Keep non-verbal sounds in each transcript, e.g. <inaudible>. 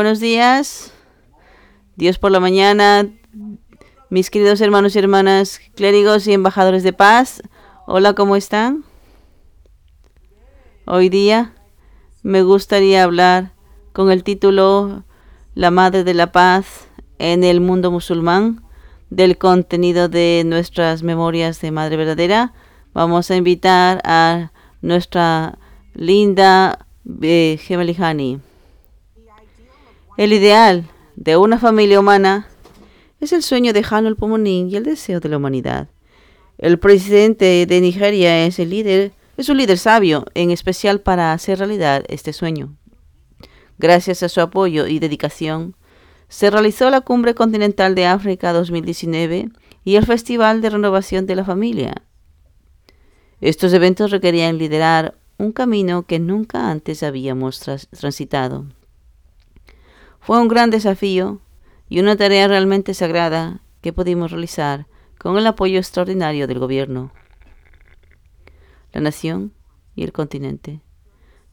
Buenos días. Dios por la mañana. Mis queridos hermanos y hermanas, clérigos y embajadores de paz. Hola, ¿cómo están? Hoy día me gustaría hablar con el título La Madre de la Paz en el mundo musulmán del contenido de nuestras memorias de Madre Verdadera. Vamos a invitar a nuestra linda eh. El ideal de una familia humana es el sueño de Hanul Pomonin y el deseo de la humanidad. El presidente de Nigeria es el líder, es un líder sabio, en especial para hacer realidad este sueño. Gracias a su apoyo y dedicación, se realizó la Cumbre Continental de África 2019 y el Festival de Renovación de la Familia. Estos eventos requerían liderar un camino que nunca antes habíamos transitado. Fue un gran desafío y una tarea realmente sagrada que pudimos realizar con el apoyo extraordinario del gobierno, la nación y el continente.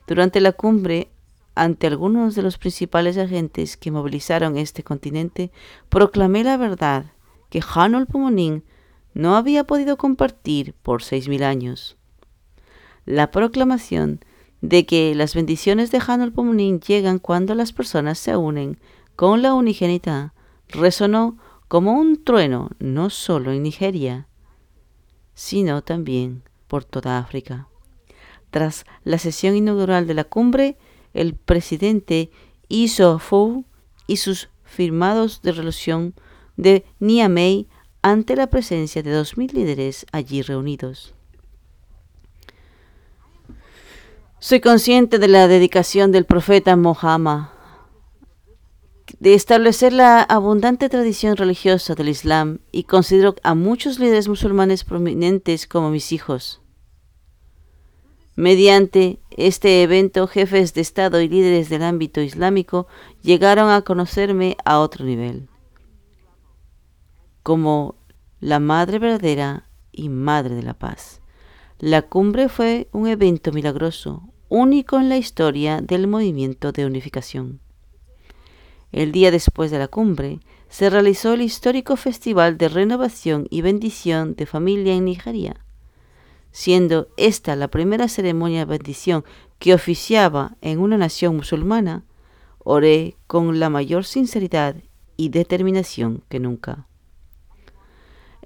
Durante la cumbre, ante algunos de los principales agentes que movilizaron este continente, proclamé la verdad que Hanol Pomonin no había podido compartir por seis mil años. La proclamación de que las bendiciones de Hanul Pomonin llegan cuando las personas se unen con la unigénita resonó como un trueno no solo en Nigeria, sino también por toda África. Tras la sesión inaugural de la cumbre, el presidente hizo Fou y sus firmados de resolución de Niamey ante la presencia de dos mil líderes allí reunidos. Soy consciente de la dedicación del profeta Mohammed de establecer la abundante tradición religiosa del Islam y considero a muchos líderes musulmanes prominentes como mis hijos. Mediante este evento, jefes de Estado y líderes del ámbito islámico llegaron a conocerme a otro nivel, como la Madre verdadera y Madre de la Paz. La cumbre fue un evento milagroso, único en la historia del movimiento de unificación. El día después de la cumbre, se realizó el histórico Festival de Renovación y Bendición de Familia en Nigeria, siendo esta la primera ceremonia de bendición que oficiaba en una nación musulmana, oré con la mayor sinceridad y determinación que nunca.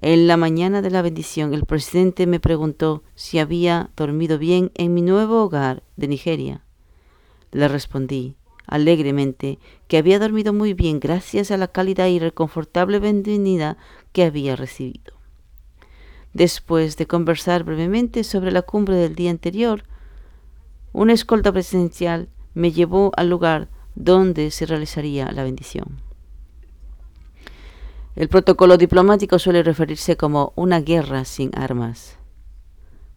En la mañana de la bendición, el presidente me preguntó si había dormido bien en mi nuevo hogar de Nigeria. Le respondí alegremente que había dormido muy bien gracias a la cálida y reconfortable bienvenida que había recibido. Después de conversar brevemente sobre la cumbre del día anterior, una escolta presidencial me llevó al lugar donde se realizaría la bendición. El protocolo diplomático suele referirse como una guerra sin armas.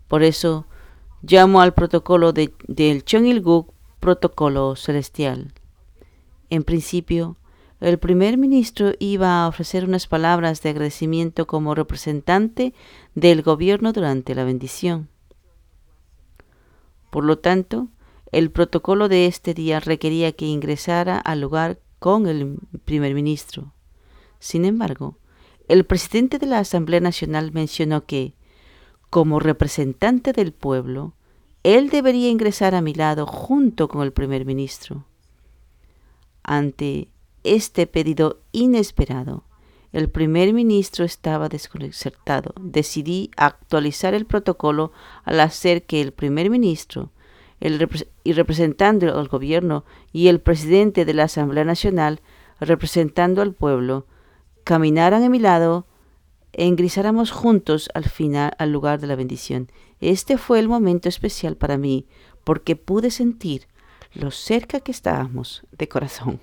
Por eso llamo al protocolo de, del Chongilguk protocolo celestial. En principio, el primer ministro iba a ofrecer unas palabras de agradecimiento como representante del gobierno durante la bendición. Por lo tanto, el protocolo de este día requería que ingresara al lugar con el primer ministro. Sin embargo, el presidente de la Asamblea Nacional mencionó que, como representante del pueblo, él debería ingresar a mi lado junto con el primer ministro. Ante este pedido inesperado, el primer ministro estaba desconcertado. Decidí actualizar el protocolo al hacer que el primer ministro el y representando al gobierno y el presidente de la Asamblea Nacional representando al pueblo caminaran a mi lado e ingresáramos juntos al final al lugar de la bendición. Este fue el momento especial para mí porque pude sentir lo cerca que estábamos de corazón.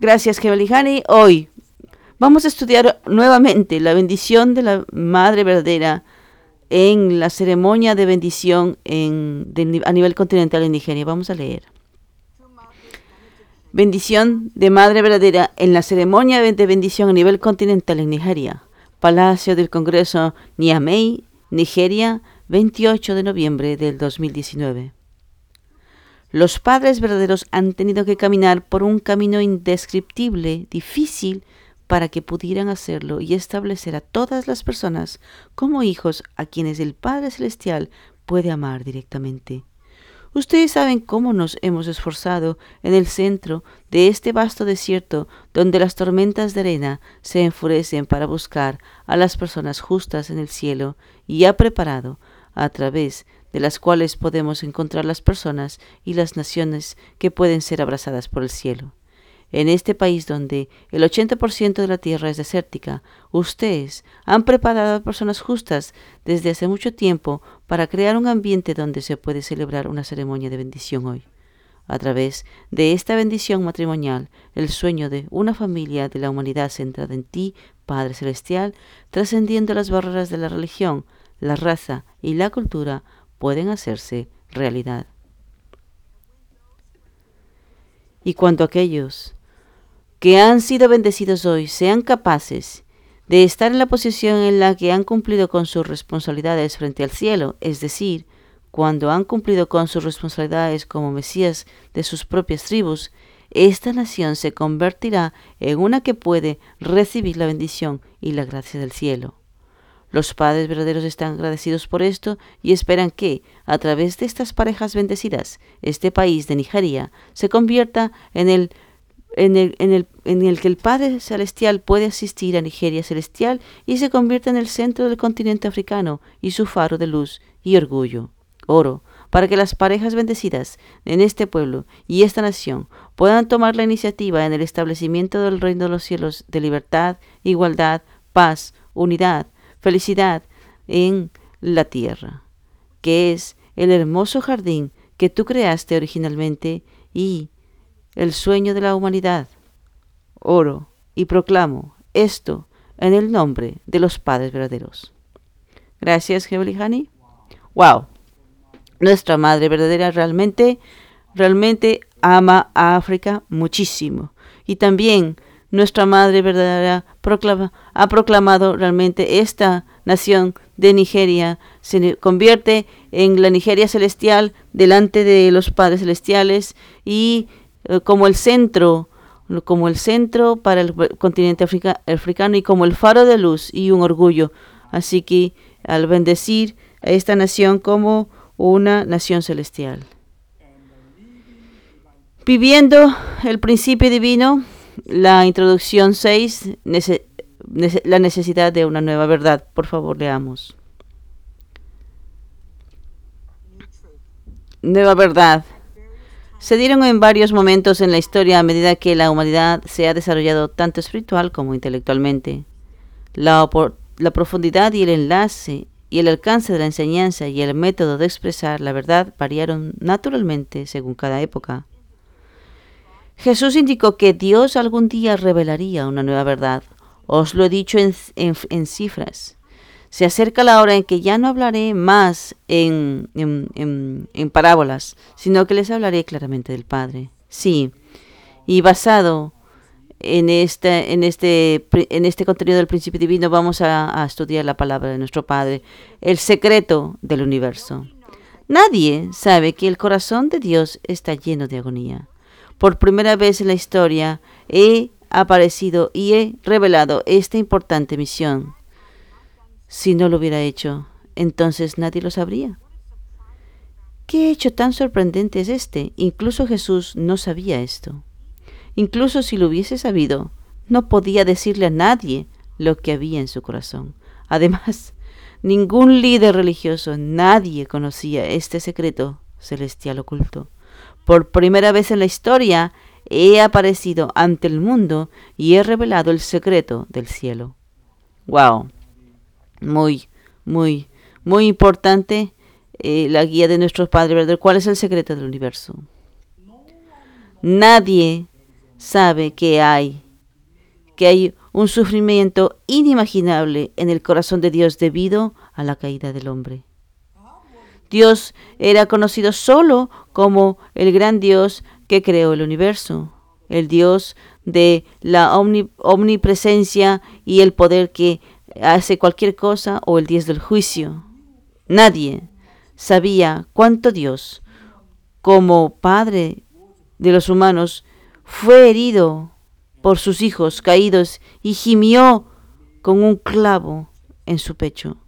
Gracias, Kevalihani. Hoy vamos a estudiar nuevamente la bendición de la Madre Verdadera en la ceremonia de bendición en, a nivel continental en Nigeria. Vamos a leer. Bendición de Madre Verdadera en la ceremonia de bendición a nivel continental en Nigeria. Palacio del Congreso, Niamey, Nigeria, 28 de noviembre del 2019. Los padres verdaderos han tenido que caminar por un camino indescriptible, difícil, para que pudieran hacerlo y establecer a todas las personas como hijos a quienes el Padre Celestial puede amar directamente. Ustedes saben cómo nos hemos esforzado en el centro de este vasto desierto donde las tormentas de arena se enfurecen para buscar a las personas justas en el cielo y ha preparado, a través de las cuales podemos encontrar las personas y las naciones que pueden ser abrazadas por el cielo. En este país donde el 80% de la tierra es desértica, ustedes han preparado a personas justas desde hace mucho tiempo para crear un ambiente donde se puede celebrar una ceremonia de bendición hoy. A través de esta bendición matrimonial, el sueño de una familia de la humanidad centrada en ti, Padre Celestial, trascendiendo las barreras de la religión, la raza y la cultura, pueden hacerse realidad. Y cuando aquellos que han sido bendecidos hoy sean capaces de estar en la posición en la que han cumplido con sus responsabilidades frente al cielo, es decir, cuando han cumplido con sus responsabilidades como Mesías de sus propias tribus, esta nación se convertirá en una que puede recibir la bendición y la gracia del cielo. Los padres verdaderos están agradecidos por esto y esperan que, a través de estas parejas bendecidas, este país de Nigeria se convierta en el en el, en, el, en el, que el Padre Celestial puede asistir a Nigeria Celestial y se convierte en el centro del continente africano y su faro de luz y orgullo. Oro, para que las parejas bendecidas en este pueblo y esta nación puedan tomar la iniciativa en el establecimiento del reino de los cielos de libertad, igualdad, paz, unidad, felicidad en la tierra, que es el hermoso jardín que tú creaste originalmente y el sueño de la humanidad. Oro y proclamo esto en el nombre de los padres verdaderos. Gracias, Hani. Wow. Nuestra madre verdadera realmente, realmente ama a África muchísimo. Y también nuestra madre verdadera proclama, ha proclamado realmente esta nación de Nigeria se convierte en la Nigeria celestial delante de los padres celestiales y como el centro, como el centro para el continente africano y como el faro de luz y un orgullo. Así que al bendecir a esta nación como una nación celestial. Viviendo el principio divino, la introducción 6, la necesidad de una nueva verdad. Por favor, leamos. Nueva verdad se dieron en varios momentos en la historia a medida que la humanidad se ha desarrollado tanto espiritual como intelectualmente. La, profundidad y el enlace y el alcance de la enseñanza y el método de expresar la verdad variaron naturalmente según cada época. Jesús indicó que Dios algún día revelaría una nueva verdad. Os lo he dicho en cifras. Se acerca la hora en que ya no hablaré más en, en, parábolas, sino que les hablaré claramente del Padre. Sí, y basado en este, en este, en este contenido del principio divino vamos a, a estudiar la palabra de nuestro Padre, el secreto del universo. Nadie sabe que el corazón de Dios está lleno de agonía. Por primera vez en la historia he aparecido y he revelado esta importante misión. Si no lo hubiera hecho, entonces nadie lo sabría. ¿Qué hecho tan sorprendente es este? Incluso Jesús no sabía esto. Incluso si lo hubiese sabido, no podía decirle a nadie lo que había en su corazón. Además, <laughs> ningún líder religioso, nadie conocía este secreto celestial oculto. Por primera vez en la historia he aparecido ante el mundo y he revelado el secreto del cielo. ¡Wow! Muy, muy, muy importante eh, la guía de nuestros padres, ¿verdad? ¿Cuál es el secreto del universo? Nadie sabe que hay, que hay un sufrimiento inimaginable en el corazón de Dios debido a la caída del hombre. Dios era conocido solo como el gran Dios que creó el universo, el Dios de la omnipresencia y el poder que hace cualquier cosa o el día del juicio. Nadie sabía cuánto Dios como padre de los humanos, fue herido por sus hijos caídos y gimió con un clavo en su pecho.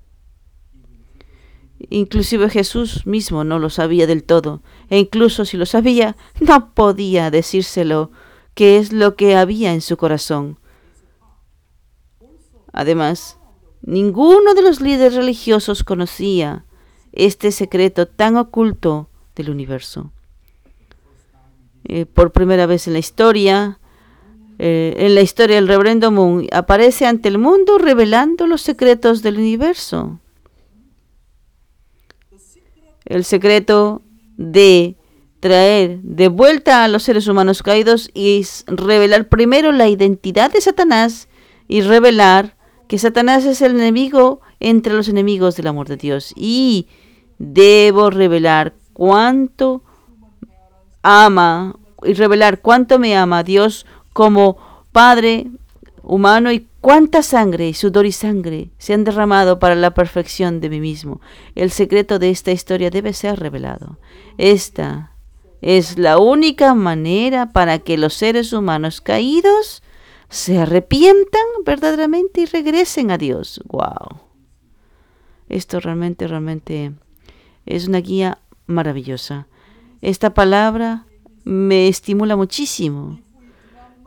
Inclusive Jesús mismo no lo sabía del todo, e incluso si lo sabía, no podía decírselo qué es lo que había en su corazón. Además, ninguno de los líderes religiosos conocía este secreto tan oculto del universo. Eh, por primera vez en la historia, eh, en la historia del reverendo Moon, aparece ante el mundo revelando los secretos del universo. El secreto de traer de vuelta a los seres humanos caídos y revelar primero la identidad de Satanás y revelar que Satanás es el enemigo entre los enemigos del amor de Dios. Y debo revelar cuánto ama y revelar cuánto me ama Dios como Padre humano y cuánta sangre y sudor y sangre se han derramado para la perfección de mí mismo. El secreto de esta historia debe ser revelado. Esta es la única manera para que los seres humanos caídos se arrepientan verdaderamente y regresen a Dios. Wow. Esto realmente, realmente es una guía maravillosa. Esta palabra me estimula muchísimo.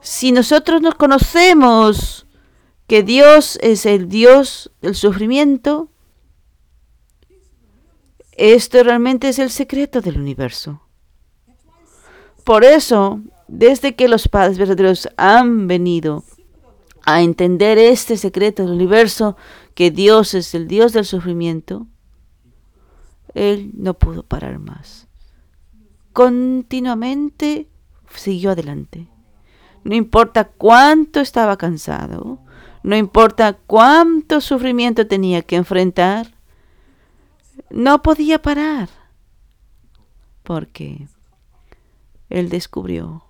Si nosotros nos conocemos que Dios es el Dios del sufrimiento, esto realmente es el secreto del universo. Por eso, desde que los padres verdaderos han venido a entender este secreto del universo, que Dios es el Dios del sufrimiento, Él no pudo parar más continuamente siguió adelante. No importa cuánto estaba cansado, no importa cuánto sufrimiento tenía que enfrentar, no podía parar, porque él descubrió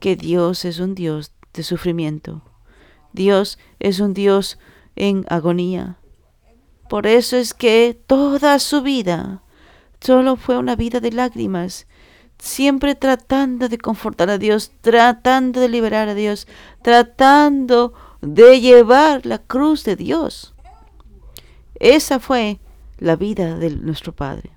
que Dios es un Dios de sufrimiento. Dios es un Dios en agonía. Por eso es que toda su vida Solo fue una vida de lágrimas, siempre tratando de confortar a Dios, tratando de liberar a Dios, tratando de llevar la cruz de Dios. Esa fue la vida de nuestro Padre.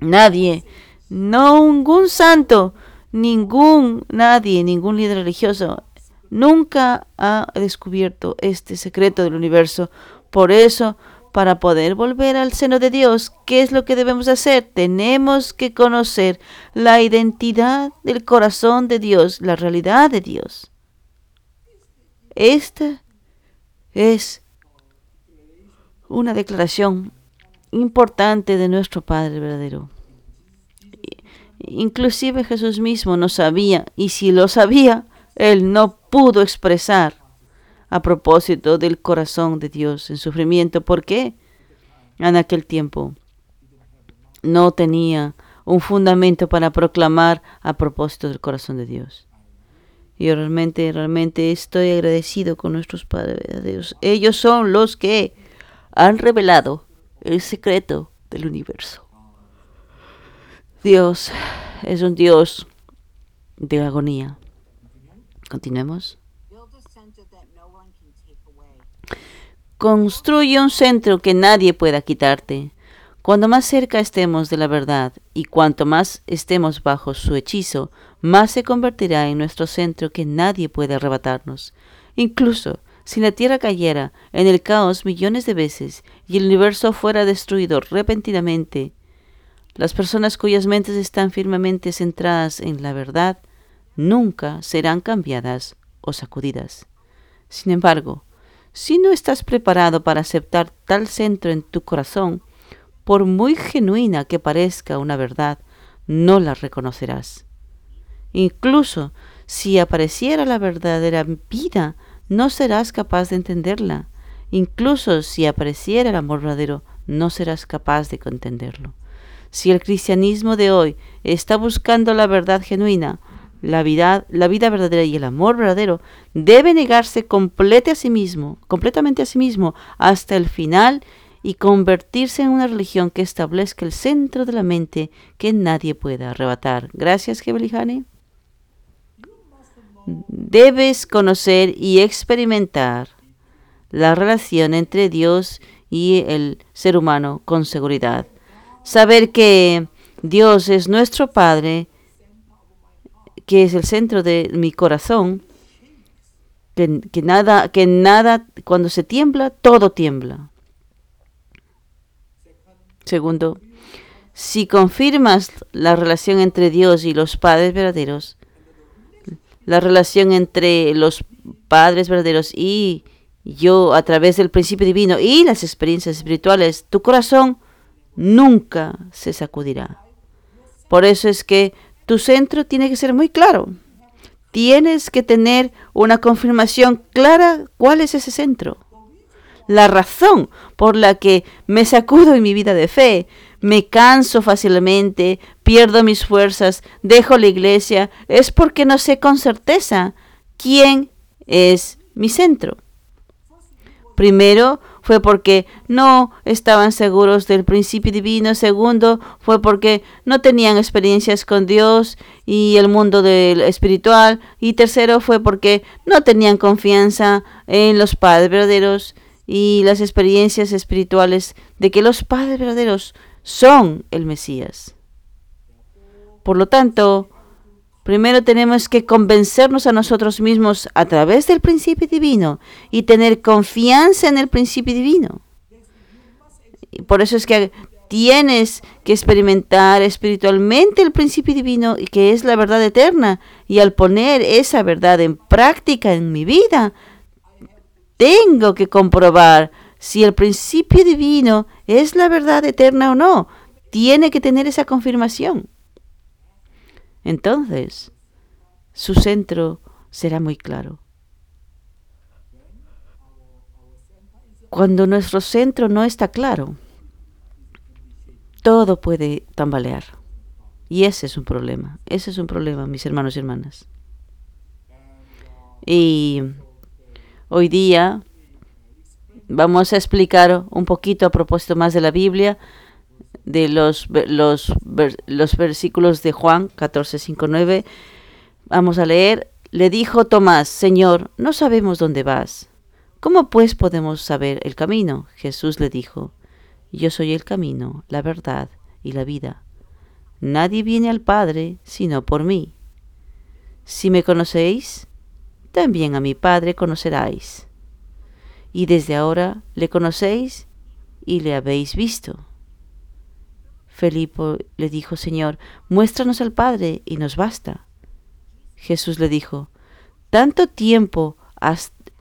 Nadie, no ningún santo, ningún, nadie, ningún líder religioso nunca ha descubierto este secreto del universo. Por eso para poder volver al seno de Dios, ¿qué es lo que debemos hacer? Tenemos que conocer la identidad del corazón de Dios, la realidad de Dios. Esta es una declaración importante de nuestro Padre verdadero. Inclusive Jesús mismo no sabía, y si lo sabía, él no pudo expresar a propósito del corazón de Dios en sufrimiento. ¿Por qué? En aquel tiempo no tenía un fundamento para proclamar a propósito del corazón de Dios. Y realmente, realmente estoy agradecido con nuestros padres Dios. Ellos son los que han revelado el secreto del universo. Dios es un Dios de agonía. Continuemos. Construye un centro que nadie pueda quitarte. Cuando más cerca estemos de la verdad y cuanto más estemos bajo su hechizo, más se convertirá en nuestro centro que nadie puede arrebatarnos. Incluso si la Tierra cayera en el caos millones de veces y el universo fuera destruido repentinamente, las personas cuyas mentes están firmemente centradas en la verdad nunca serán cambiadas o sacudidas. Sin embargo, si no estás preparado para aceptar tal centro en tu corazón, por muy genuina que parezca una verdad, no la reconocerás. Incluso si apareciera la verdadera vida, no serás capaz de entenderla. Incluso si apareciera el amor verdadero, no serás capaz de entenderlo. Si el cristianismo de hoy está buscando la verdad genuina, la vida, la vida verdadera y el amor verdadero, debe negarse complete a sí mismo, completamente a sí mismo, hasta el final y convertirse en una religión que establezca el centro de la mente que nadie pueda arrebatar. Gracias, Gebelijane. Debes conocer y experimentar la relación entre Dios y el ser humano con seguridad. Saber que Dios es nuestro Padre, que es el centro de mi corazón, que, que, nada, que nada, cuando se tiembla, todo tiembla. Segundo, si confirmas la relación entre Dios y los padres verdaderos, la relación entre los padres verdaderos y yo a través del principio divino y las experiencias espirituales, tu corazón nunca se sacudirá. Por eso es que tu centro tiene que ser muy claro. Tienes que tener una confirmación clara cuál es ese centro. La razón por la que me sacudo en mi vida de fe, me canso fácilmente, pierdo mis fuerzas, dejo la iglesia, es porque no sé con certeza quién es mi centro. Primero fue porque no estaban seguros del principio divino. Segundo fue porque no tenían experiencias con Dios y el mundo del espiritual. Y tercero fue porque no tenían confianza en los padres verdaderos y las experiencias espirituales de que los padres verdaderos son el Mesías. Por lo tanto, primero tenemos que convencernos a nosotros mismos a través del principio divino y tener confianza en el principio divino. Y por eso es que tienes que experimentar espiritualmente el principio divino y que es la verdad eterna. Y al poner esa verdad en práctica en mi vida, tengo que comprobar si el principio divino es la verdad eterna o no. Tiene que tener esa confirmación. Entonces, su centro será muy claro. Cuando nuestro centro no está claro, todo puede tambalear. Y ese es un problema. Ese es un problema, mis hermanos y hermanas. Y hoy día vamos a explicar un poquito a propósito más de la Biblia, de los, los, los versículos de Juan 14, 5, 9. Vamos a leer. Le dijo Tomás, Señor, no sabemos dónde vas. ¿Cómo pues podemos saber el camino? Jesús le dijo, Yo soy el camino, la verdad y la vida. Nadie viene al Padre sino por mí. Si me conocéis, también a mi Padre conoceráis y desde ahora le conocéis y le habéis visto. Felipe le dijo, Señor, muéstranos al Padre y nos basta. Jesús le dijo, tanto tiempo,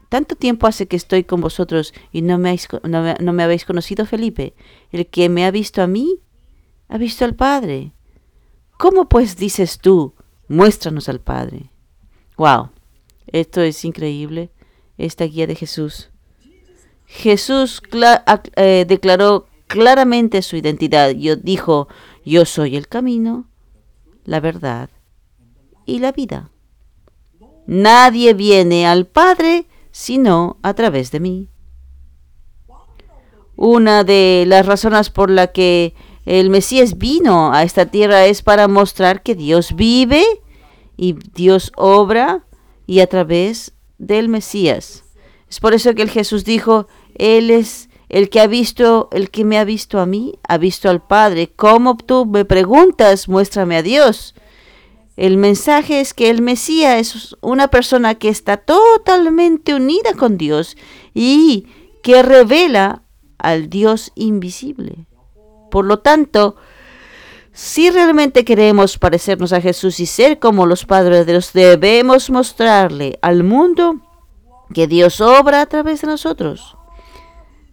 tanto tiempo hace que estoy con vosotros y no me, no me habéis conocido, Felipe. El que me ha visto a mí, ha visto al Padre. ¿Cómo pues dices tú, muéstranos al Padre? Wow, esto es increíble, esta guía de Jesús. Jesús eh, declaró claramente su identidad. Yo dijo, yo soy el camino, la verdad y la vida. Nadie viene al Padre sino a través de mí. Una de las razones por la que el Mesías vino a esta tierra es para mostrar que Dios vive y Dios obra y a través del Mesías. Es por eso que el Jesús dijo, él es el que ha visto, el que me ha visto a mí, ha visto al Padre. ¿Cómo tú me preguntas, muéstrame a Dios? El mensaje es que el Mesías es una persona que está totalmente unida con Dios y que revela al Dios invisible. Por lo tanto, si realmente queremos parecernos a Jesús y ser como los padres de Dios, debemos mostrarle al mundo que Dios obra a través de nosotros.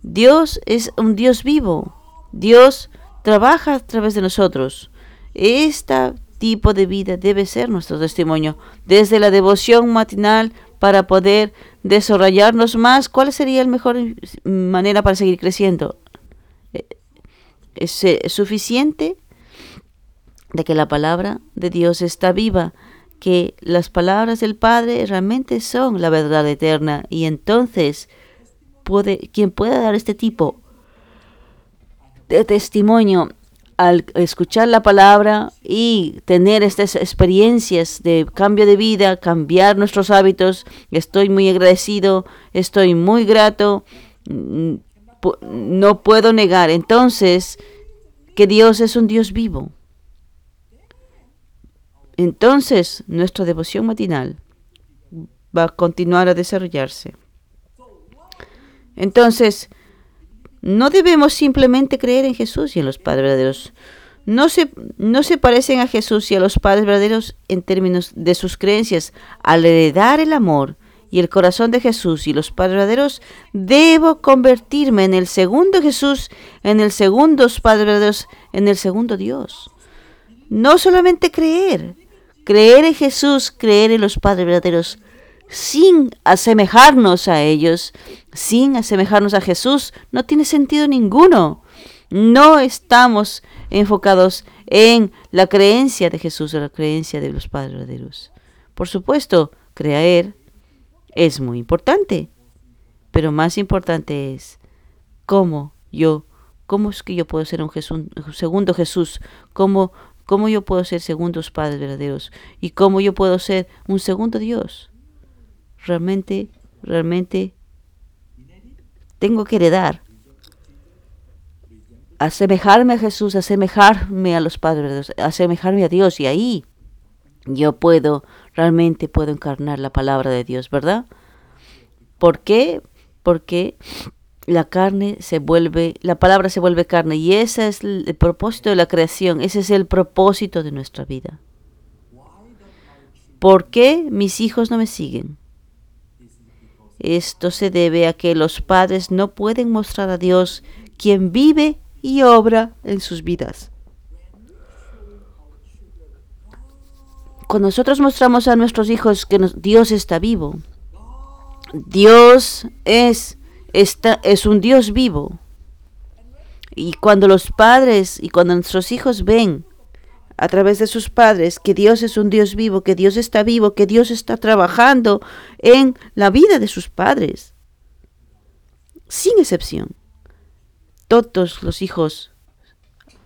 Dios es un Dios vivo. Dios trabaja a través de nosotros. Este tipo de vida debe ser nuestro testimonio. Desde la devoción matinal para poder desarrollarnos más, ¿cuál sería la mejor manera para seguir creciendo? ¿Es suficiente de que la palabra de Dios está viva? que las palabras del Padre realmente son la verdad eterna y entonces puede, quien pueda dar este tipo de testimonio al escuchar la palabra y tener estas experiencias de cambio de vida, cambiar nuestros hábitos. Estoy muy agradecido, estoy muy grato, mm, no puedo negar entonces que Dios es un Dios vivo. Entonces nuestra devoción matinal va a continuar a desarrollarse. Entonces, no debemos simplemente creer en Jesús y en los padres verdaderos. No se, no se parecen a Jesús y a los padres verdaderos en términos de sus creencias. Al heredar el amor y el corazón de Jesús y los padres verdaderos, debo convertirme en el segundo Jesús, en el segundo padres verdaderos, en el segundo Dios. No solamente creer, creer en Jesús, creer en los padres verdaderos, sin asemejarnos a ellos, sin asemejarnos a Jesús, no tiene sentido ninguno. No estamos enfocados en la creencia de Jesús o la creencia de los padres verdaderos. Por supuesto, creer es muy importante, pero más importante es cómo yo, cómo es que yo puedo ser un, Jesús, un segundo Jesús, cómo, cómo yo puedo ser segundos padres verdaderos y cómo yo puedo ser un segundo Dios realmente, realmente tengo que heredar. Asemejarme a Jesús, asemejarme a los padres, asemejarme a Dios y ahí yo puedo, realmente puedo encarnar la palabra de Dios, ¿verdad? ¿Por qué? Porque la carne se vuelve, la palabra se vuelve carne y ese es el propósito de la creación, ese es el propósito de nuestra vida. ¿Por qué mis hijos no me siguen? Esto se debe a que los padres no pueden mostrar a Dios quien vive y obra en sus vidas. Cuando nosotros mostramos a nuestros hijos que Dios está vivo, Dios es, es un Dios vivo. Y cuando los padres y cuando nuestros hijos ven a través de sus padres, que Dios es un Dios vivo, que Dios está vivo, que Dios está trabajando en la vida de sus padres. Sin excepción. Todos los hijos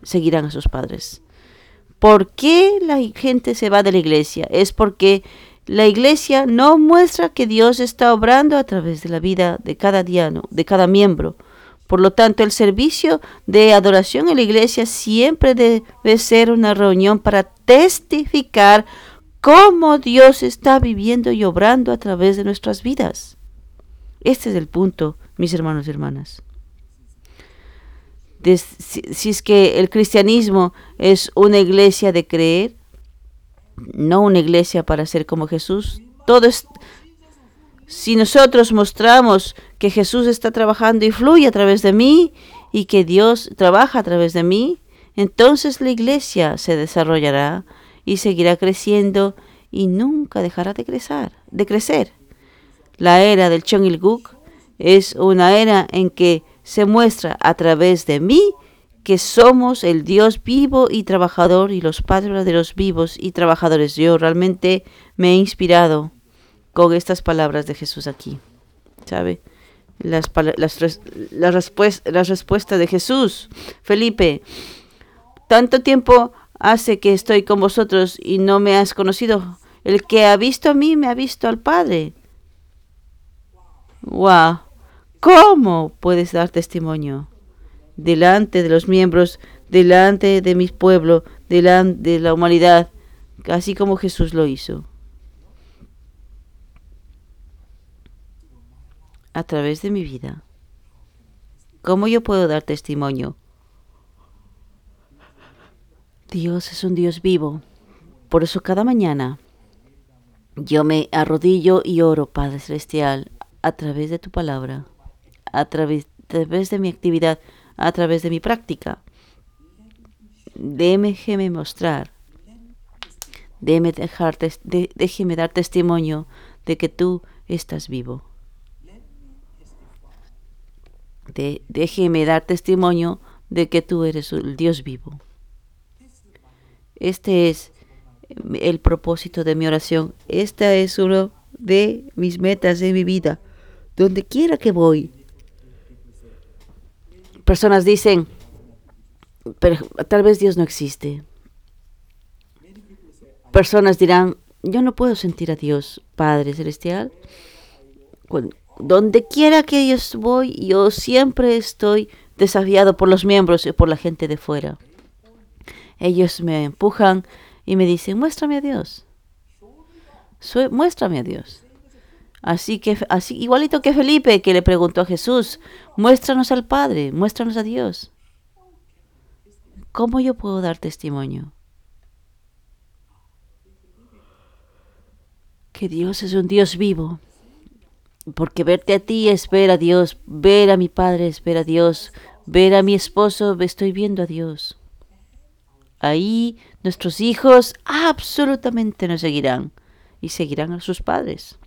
seguirán a sus padres. ¿Por qué la gente se va de la iglesia? Es porque la iglesia no muestra que Dios está obrando a través de la vida de cada diano, de cada miembro. Por lo tanto, el servicio de adoración en la iglesia siempre debe ser una reunión para testificar cómo Dios está viviendo y obrando a través de nuestras vidas. Este es el punto, mis hermanos y hermanas. si, es que el cristianismo es una iglesia de creer, no una iglesia para ser como Jesús, todo si nosotros mostramos que Jesús está trabajando y fluye a través de mí y que Dios trabaja a través de mí, entonces la iglesia se desarrollará y seguirá creciendo y nunca dejará de crecer. De crecer. La era del Chong-il-guk es una era en que se muestra a través de mí que somos el Dios vivo y trabajador y los padres de los vivos y trabajadores. Yo realmente me he inspirado con estas palabras de Jesús aquí. ¿Sabe? Las, las, las respuestas de Jesús. Felipe, tanto tiempo hace que estoy con vosotros y no me has conocido. El que ha visto a mí me ha visto al Padre. ¡Wow! ¿Cómo puedes dar testimonio? Delante de los miembros, delante de mi pueblo, delante de la humanidad, así como Jesús lo hizo. A través de mi vida. ¿Cómo yo puedo dar testimonio? Dios es un Dios vivo. Por eso cada mañana yo me arrodillo y oro, Padre Celestial, a través de tu palabra, a través, de mi actividad, a través de mi práctica. Déjeme mostrar, déjeme, dejar, déjeme dar testimonio de que tú estás vivo déjeme dar testimonio de que tú eres el Dios vivo. Este es el propósito de mi oración. Esta es uno de mis metas de mi vida. Donde quiera que voy. Personas dicen, pero tal vez Dios no existe. Personas dirán, yo no puedo sentir a Dios, Padre Celestial. Donde quiera que yo voy, yo siempre estoy desafiado por los miembros y por la gente de fuera. Ellos me empujan y me dicen, muéstrame a Dios. muéstrame a Dios. Así que, así, igualito que Felipe que le preguntó a Jesús, muéstranos al Padre, muéstranos a Dios. ¿Cómo yo puedo dar testimonio? Que Dios es un Dios vivo. Porque verte a ti es ver a Dios, ver a mi Padre es ver a Dios, ver a mi esposo, estoy viendo a Dios. Ahí nuestros hijos absolutamente nos seguirán y seguirán a sus padres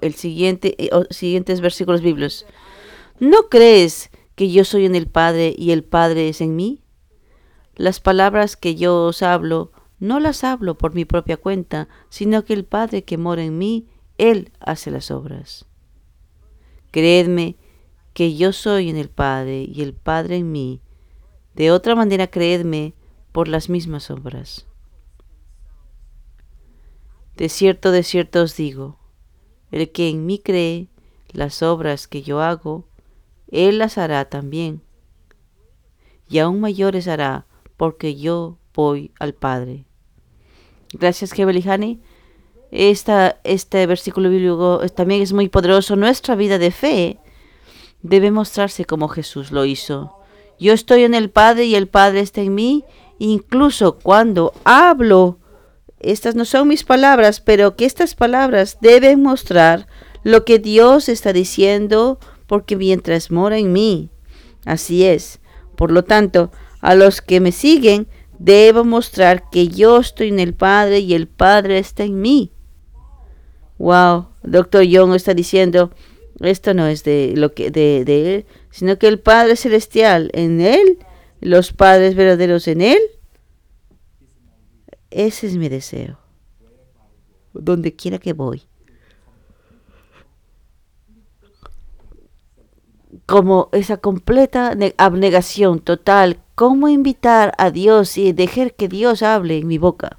el siguiente, eh, siguientes versículos bíblicos. ¿No crees que yo soy en el Padre y el Padre es en mí? Las palabras que yo os hablo, no las hablo por mi propia cuenta, sino que el Padre que mora en mí, Él hace las obras. Creedme que yo soy en el Padre y el Padre en mí. De otra manera, creedme por las mismas obras. De cierto, de cierto os digo, el que en mí cree, las obras que yo hago, él las hará también. Y aún mayores hará, porque yo voy al Padre. Gracias, Gebelihani. Esta, este versículo bíblico también es muy poderoso. Nuestra vida de fe debe mostrarse como Jesús lo hizo. Yo estoy en el Padre y el Padre está en mí. Incluso cuando hablo estas no son mis palabras, pero que estas palabras deben mostrar lo que Dios está diciendo, porque mientras mora en mí. Así es. Por lo tanto, a los que me siguen, debo mostrar que yo estoy en el Padre y el Padre está en mí. Wow, doctor Young está diciendo, esto no es de lo que de, de él, sino que el Padre celestial en él, los padres verdaderos en él ese es mi deseo. Donde quiera que voy. Como esa completa abnegación total. ¿Cómo invitar a Dios y dejar que Dios hable en mi boca?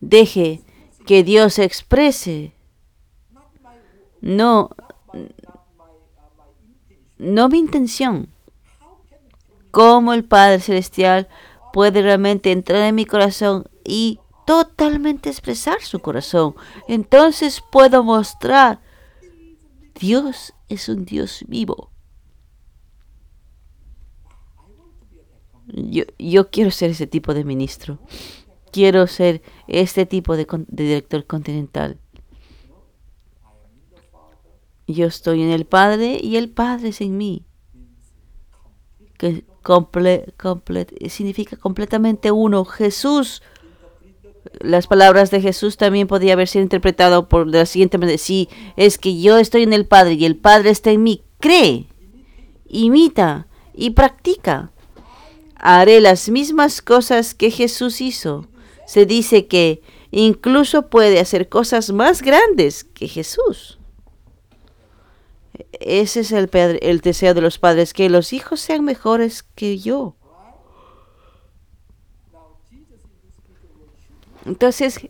Deje que Dios se exprese. No, no mi intención. Como el Padre Celestial puede realmente entrar en mi corazón y totalmente expresar su corazón. Entonces puedo mostrar, Dios es un Dios vivo. Yo, quiero ser ese tipo de ministro. Quiero ser este tipo de, director continental. Yo estoy en el Padre y el Padre es en mí. Que comple, significa completamente uno. Jesús, las palabras de Jesús también podía haber sido interpretado por la siguiente manera. Si es que yo estoy en el Padre y el Padre está en mí, cree, imita y practica. Haré las mismas cosas que Jesús hizo. Se dice que incluso puede hacer cosas más grandes que Jesús. Ese es el, deseo de los padres, que los hijos sean mejores que yo. Entonces,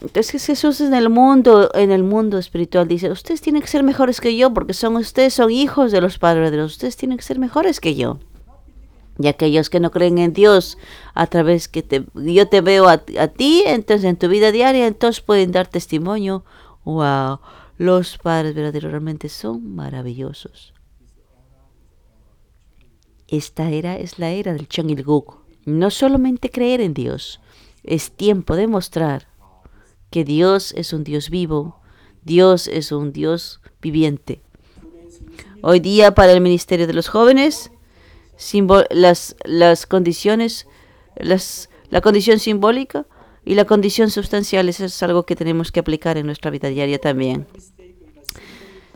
entonces Jesús en el mundo, en el mundo espiritual dice, ustedes tienen que ser mejores que yo porque son ustedes son hijos de los padres de los, ustedes tienen que ser mejores que yo. Y aquellos que no creen en Dios, a través que te, yo te veo a, a ti, entonces en tu vida diaria, entonces pueden dar testimonio. Wow, los padres verdaderos realmente son maravillosos. Esta era es la era del Changilguk. No solamente creer en Dios, es tiempo de mostrar que Dios es un Dios vivo, Dios es un Dios viviente. Hoy día para el Ministerio de los Jóvenes, las, las condiciones, las, la condición simbólica y la condición sustancial, eso es algo que tenemos que aplicar en nuestra vida diaria también.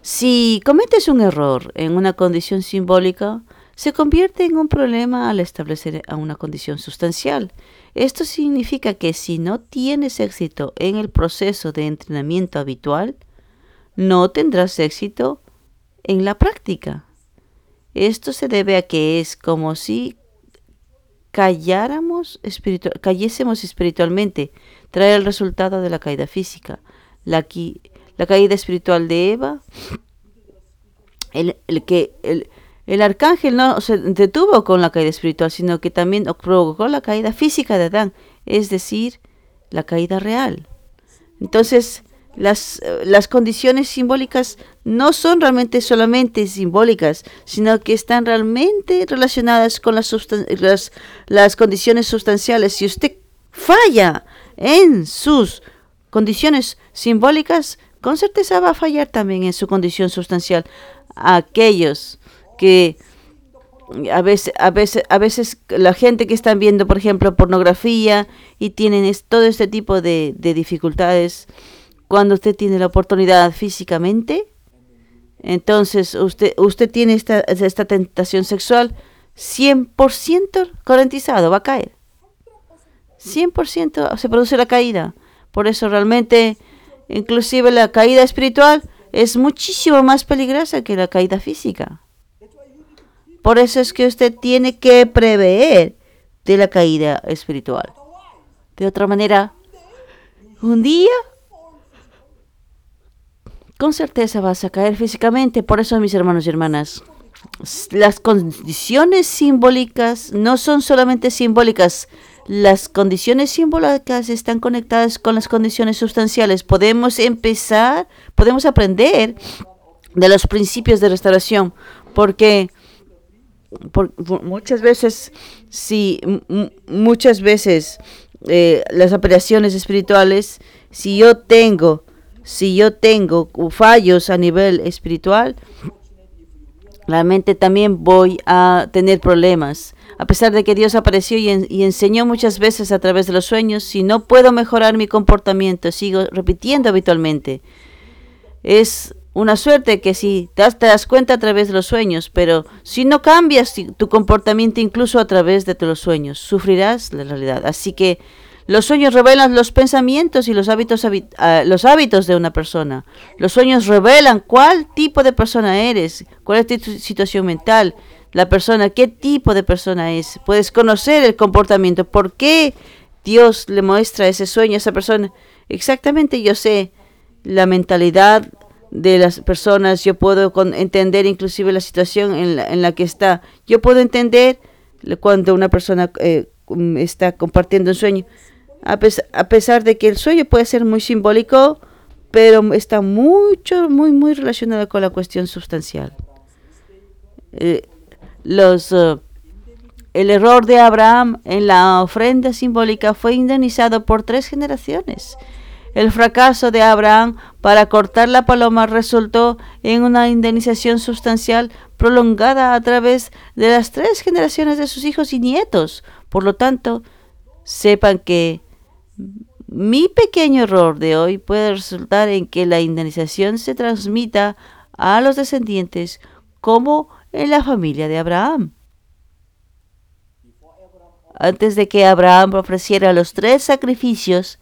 Si cometes un error en una condición simbólica, se convierte en un problema al establecer a una condición sustancial. Esto significa que si no tienes éxito en el proceso de entrenamiento habitual, no tendrás éxito en la práctica. Esto se debe a que es como si calláramos cayésemos espiritualmente, trae el resultado de la caída física. La, la caída espiritual de Eva, el, que el, el, arcángel no se detuvo con la caída espiritual, sino que también provocó la caída física de Adán, es decir, la caída real. Entonces, las, las condiciones simbólicas no son realmente solamente simbólicas, sino que están realmente relacionadas con las, las, las condiciones sustanciales. Si usted falla en sus condiciones simbólicas, con certeza va a fallar también en su condición sustancial. Aquellos que a veces, a veces, a veces la gente que están viendo, por ejemplo, pornografía y tienen todo este tipo de, de dificultades, cuando usted tiene la oportunidad físicamente, entonces usted, usted tiene esta, esta tentación sexual 100% garantizado, va a caer. 100% se produce la caída. Por eso realmente, inclusive la caída espiritual es muchísimo más peligrosa que la caída física. Por eso es que usted tiene que prever de la caída espiritual. De otra manera, un día con certeza vas a caer físicamente. Por eso, mis hermanos y hermanas, las condiciones simbólicas no son solamente simbólicas. Las condiciones simbólicas están conectadas con las condiciones sustanciales. Podemos empezar, podemos aprender de los principios de restauración, porque muchas veces, si muchas veces eh, las operaciones espirituales, si yo tengo si yo tengo fallos a nivel espiritual, realmente también voy a tener problemas. A pesar de que Dios apareció y, enseñó muchas veces a través de los sueños, si no puedo mejorar mi comportamiento, sigo repitiendo habitualmente. Es una suerte que si te das, te das cuenta a través de los sueños, pero si no cambias tu comportamiento incluso a través de los sueños, sufrirás la realidad. Así que los sueños revelan los pensamientos y los hábitos, ah, los hábitos de una persona. Los sueños revelan cuál tipo de persona eres, cuál es tu situación mental, la persona, qué tipo de persona es. Puedes conocer el comportamiento, por qué Dios le muestra ese sueño a esa persona. Exactamente yo sé la mentalidad de las personas, yo puedo entender inclusive la situación en la, en la que está. Yo puedo entender cuando una persona eh, está compartiendo un sueño a, pesar de que el sueño puede ser muy simbólico, pero está mucho, muy, muy relacionado con la cuestión sustancial. Eh, eh, el error de Abraham en la ofrenda simbólica fue indemnizado por tres generaciones. El fracaso de Abraham para cortar la paloma resultó en una indemnización sustancial prolongada a través de las tres generaciones de sus hijos y nietos. Por lo tanto, sepan que mi pequeño error de hoy puede resultar en que la indemnización se transmita a los descendientes como en la familia de Abraham. Antes de que Abraham ofreciera los tres sacrificios,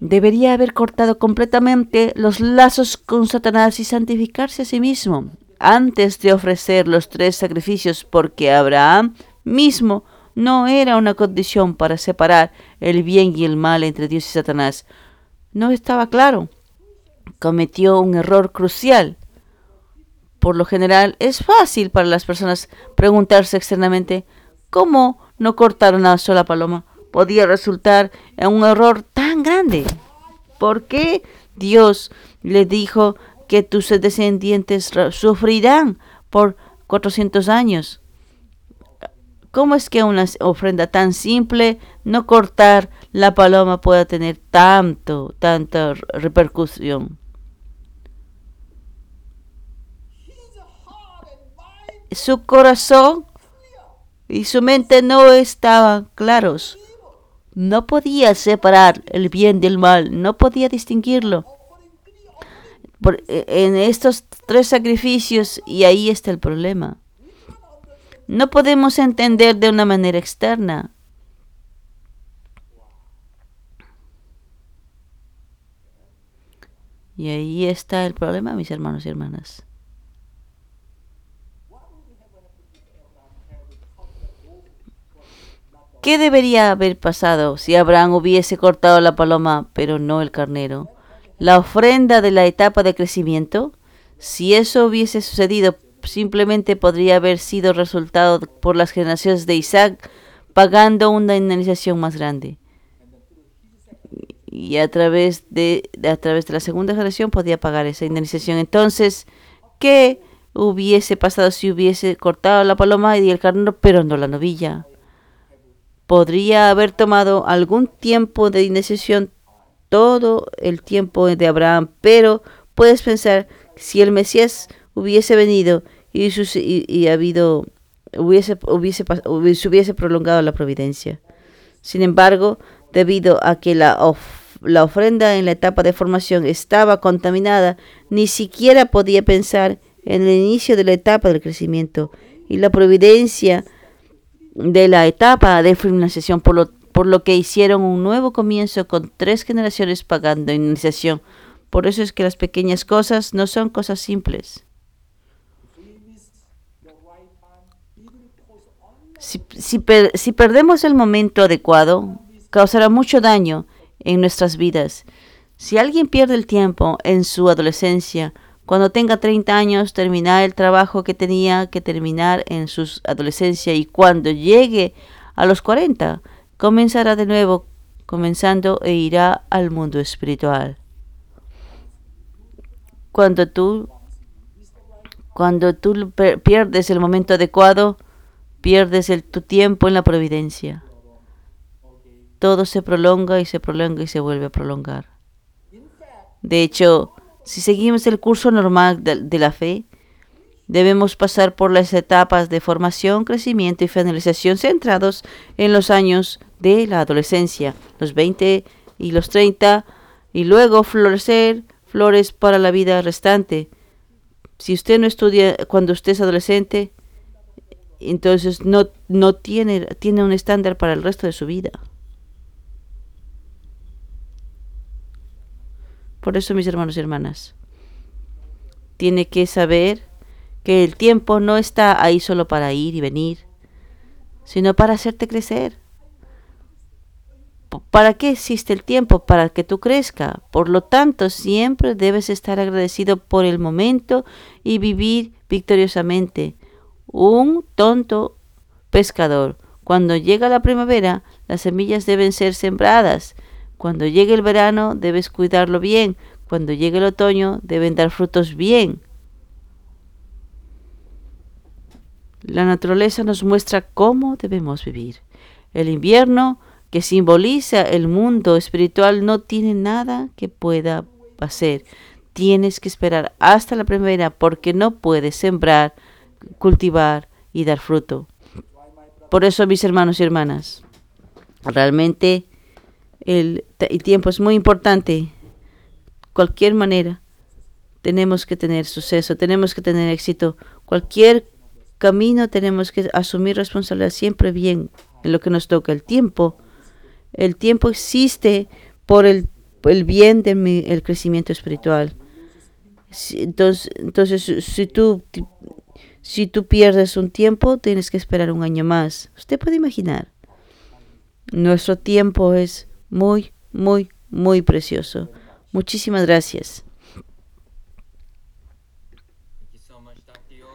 debería haber cortado completamente los lazos con Satanás y santificarse a sí mismo antes de ofrecer los tres sacrificios, porque Abraham mismo no era una condición para separar el bien y el mal entre Dios y Satanás. No estaba claro. Cometió un error crucial. Por lo general, es fácil para las personas preguntarse externamente cómo no cortar una sola paloma. Podía resultar en un error tan grande. ¿Por qué Dios le dijo que tus descendientes sufrirán por 400 años? ¿Cómo es que una ofrenda tan simple, no cortar la paloma, pueda tener tanto, tanta repercusión? Su corazón y su mente no estaban claros. No podía separar el bien del mal, no podía distinguirlo. en estos tres sacrificios, y ahí está el problema no podemos entender de una manera externa. Y ahí está el problema, mis hermanos y hermanas. ¿Qué debería haber pasado si Abraham hubiese cortado la paloma, pero no el carnero? La ofrenda de la etapa de crecimiento, si eso hubiese sucedido simplemente podría haber sido resultado por las generaciones de Isaac pagando una indemnización más grande. Y a través de, a través de la segunda generación podía pagar esa indemnización. Entonces, ¿qué hubiese pasado si hubiese cortado la paloma y el carnero, pero no la novilla? Podría haber tomado algún tiempo de indemnización, todo el tiempo de Abraham, pero puedes pensar si el Mesías hubiese venido y, y, habido hubiese, hubiese, hubiese prolongado la providencia. Sin embargo, debido a que la, la ofrenda en la etapa de formación estaba contaminada, ni siquiera podía pensar en el inicio de la etapa del crecimiento y la providencia de la etapa de finalización, por lo, por lo que hicieron un nuevo comienzo con tres generaciones pagando iniciación. Por eso es que las pequeñas cosas no son cosas simples. Si, si, perdemos el momento adecuado, causará mucho daño en nuestras vidas. Si alguien pierde el tiempo en su adolescencia, cuando tenga 30 años, terminar el trabajo que tenía que terminar en su adolescencia y cuando llegue a los 40, comenzará de nuevo, comenzando e irá al mundo espiritual. Cuando tú, cuando tú pierdes el momento adecuado, pierdes el, tu tiempo en la providencia. Todo se prolonga y se prolonga y se vuelve a prolongar. De hecho, si seguimos el curso normal de, la fe, debemos pasar por las etapas de formación, crecimiento y finalización centrados en los años de la adolescencia, los 20 y los 30, y luego florecer flores para la vida restante. Si usted no estudia cuando usted es adolescente, entonces no, no tiene, tiene un estándar para el resto de su vida. Por eso, mis hermanos y hermanas, tiene que saber que el tiempo no está ahí solo para ir y venir, sino para hacerte crecer. ¿Para qué existe el tiempo? Para que tú crezca. Por lo tanto, siempre debes estar agradecido por el momento y vivir victoriosamente un tonto pescador. Cuando llega la primavera, las semillas deben ser sembradas. Cuando llegue el verano, debes cuidarlo bien. Cuando llegue el otoño, deben dar frutos bien. La naturaleza nos muestra cómo debemos vivir. El invierno, que simboliza el mundo espiritual, no tiene nada que pueda hacer. Tienes que esperar hasta la primavera porque no puedes sembrar cultivar y dar fruto. Por eso, mis hermanos y hermanas, realmente el, tiempo es muy importante. Cualquier manera, tenemos que tener suceso, tenemos que tener éxito. Cualquier camino tenemos que asumir responsabilidad siempre bien en lo que nos toca. El tiempo, el tiempo existe por el, el bien del crecimiento espiritual. Entonces, entonces, si tú si tú pierdes un tiempo, tienes que esperar un año más. Usted puede imaginar. Nuestro tiempo es muy, muy, muy precioso. Muchísimas gracias.